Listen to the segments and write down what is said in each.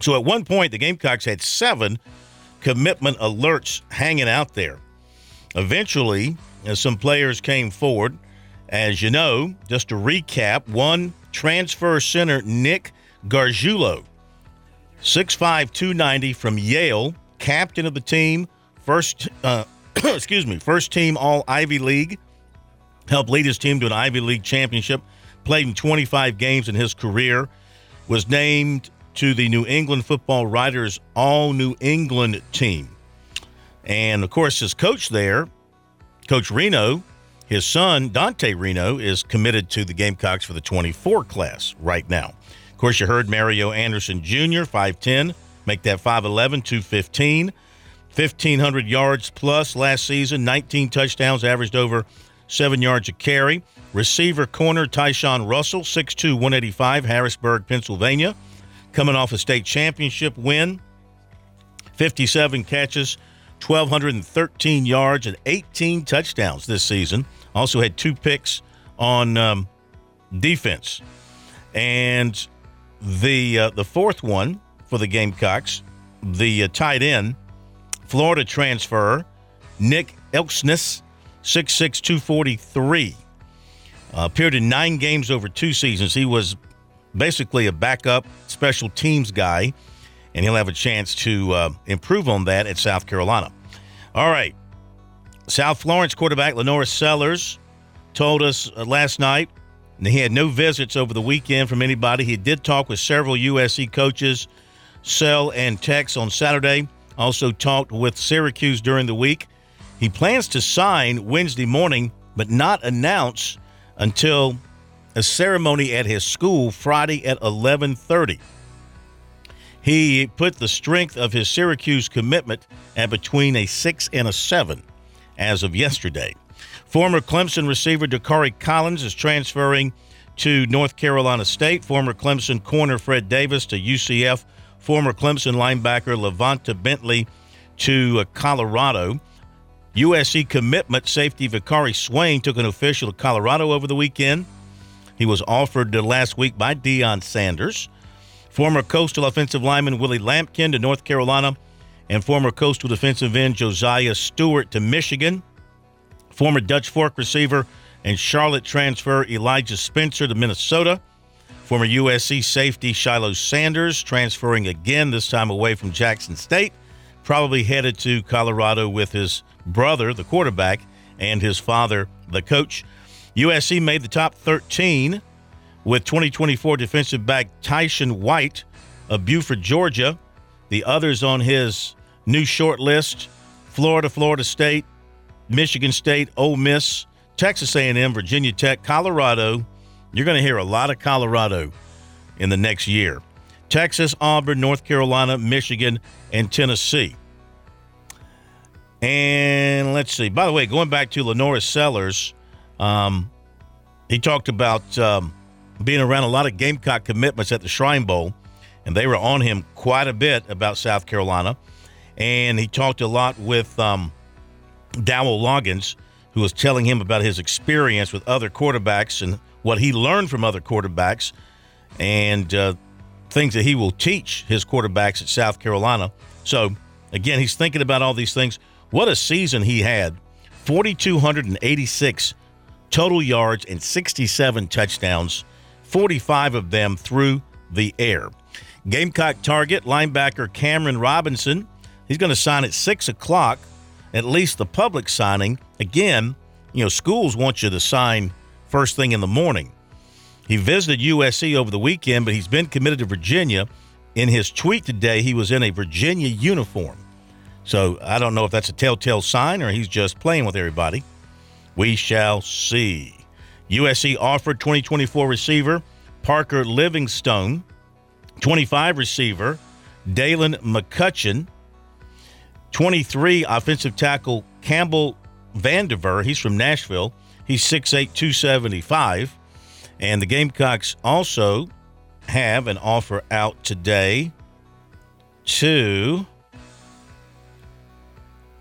So at one point, the Gamecocks had seven commitment alerts hanging out there. Eventually, some players came forward, as you know, just to recap, one transfer center Nick Gargiulo, 6'5", 290 from Yale, captain of the team, first uh, excuse me, first team All Ivy League, helped lead his team to an Ivy League championship, played in 25 games in his career, was named to the New England Football Writers All New England team. And of course, his coach there, Coach Reno, his son, Dante Reno, is committed to the Gamecocks for the 24 class right now. Of course, you heard Mario Anderson Jr., 5'10, make that 5'11, 215. 1,500 yards plus last season, 19 touchdowns, averaged over seven yards a carry. Receiver corner Tyshawn Russell, 6'2, 185, Harrisburg, Pennsylvania coming off a state championship win. 57 catches, 1,213 yards, and 18 touchdowns this season. Also had two picks on um, defense. And the uh, the fourth one for the Gamecocks, the uh, tight end, Florida transfer, Nick Elksnis, 6'6", 243. Uh, appeared in nine games over two seasons. He was basically a backup special teams guy, and he'll have a chance to uh, improve on that at South Carolina. All right. South Florence quarterback LaNorris Sellers told us uh, last night that he had no visits over the weekend from anybody. He did talk with several USC coaches, Sell and Tex on Saturday. Also talked with Syracuse during the week. He plans to sign Wednesday morning, but not announce until a ceremony at his school Friday at 11:30. He put the strength of his Syracuse commitment at between a 6 and a 7 as of yesterday. Former Clemson receiver Dacari Collins is transferring to North Carolina State. Former Clemson corner Fred Davis to UCF. Former Clemson linebacker LaVonta Bentley to uh, Colorado. USC commitment safety Vicari Swain took an official to Colorado over the weekend. He was offered last week by Deion Sanders. Former Coastal offensive lineman Willie Lampkin to North Carolina, and former Coastal defensive end Josiah Stewart to Michigan. Former Dutch Fork receiver and Charlotte transfer Elijah Spencer to Minnesota. Former USC safety Shiloh Sanders transferring again, this time away from Jackson State, probably headed to Colorado with his brother, the quarterback, and his father, the coach. USC made the top 13 with 2024 defensive back Tyson White of Buford, Georgia. The others on his new short list: Florida, Florida State, Michigan State, Ole Miss, Texas A&M, Virginia Tech, Colorado. You're going to hear a lot of Colorado in the next year. Texas, Auburn, North Carolina, Michigan, and Tennessee. And let's see. By the way, going back to LaNorris Sellers, um, he talked about um, being around a lot of Gamecock commitments at the Shrine Bowl, and they were on him quite a bit about South Carolina. And he talked a lot with um, Dowell Loggins, who was telling him about his experience with other quarterbacks and what he learned from other quarterbacks and uh, things that he will teach his quarterbacks at South Carolina. So, again, he's thinking about all these things. What a season he had 4,286 total yards and 67 touchdowns, 45 of them through the air. Gamecock target linebacker Cameron Robinson. He's going to sign at 6 o'clock, at least the public signing. Again, you know, schools want you to sign first thing in the morning. He visited USC over the weekend, but he's been committed to Virginia. In his tweet today, he was in a Virginia uniform. So I don't know if that's a telltale sign or he's just playing with everybody. We shall see. USC offered 2024 receiver Parker Livingstone, 25 receiver Dalen McCutcheon, 23 offensive tackle Campbell Vandiver. He's from Nashville. He's 6'8, 275. And the Gamecocks also have an offer out today to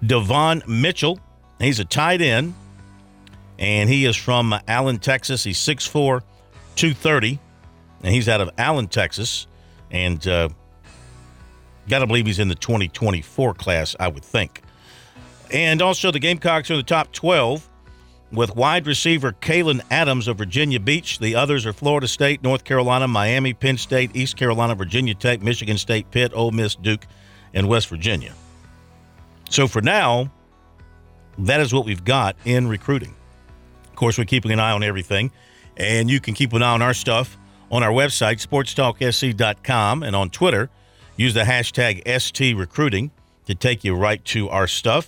Devon Mitchell. He's a tight end and he is from Allen, Texas. He's 6'4, 230, and he's out of Allen, Texas. And uh, Got to believe he's in the 2024 class, I would think. And also, the Gamecocks are in the top 12 with wide receiver Kalen Adams of Virginia Beach. The others are Florida State, North Carolina, Miami, Penn State, East Carolina, Virginia Tech, Michigan State, Pitt, Ole Miss, Duke, and West Virginia. So for now, that is what we've got in recruiting. Of course, we're keeping an eye on everything, and you can keep an eye on our stuff on our website, sportstalksc.com, and on Twitter. Use the hashtag STRecruiting to take you right to our stuff.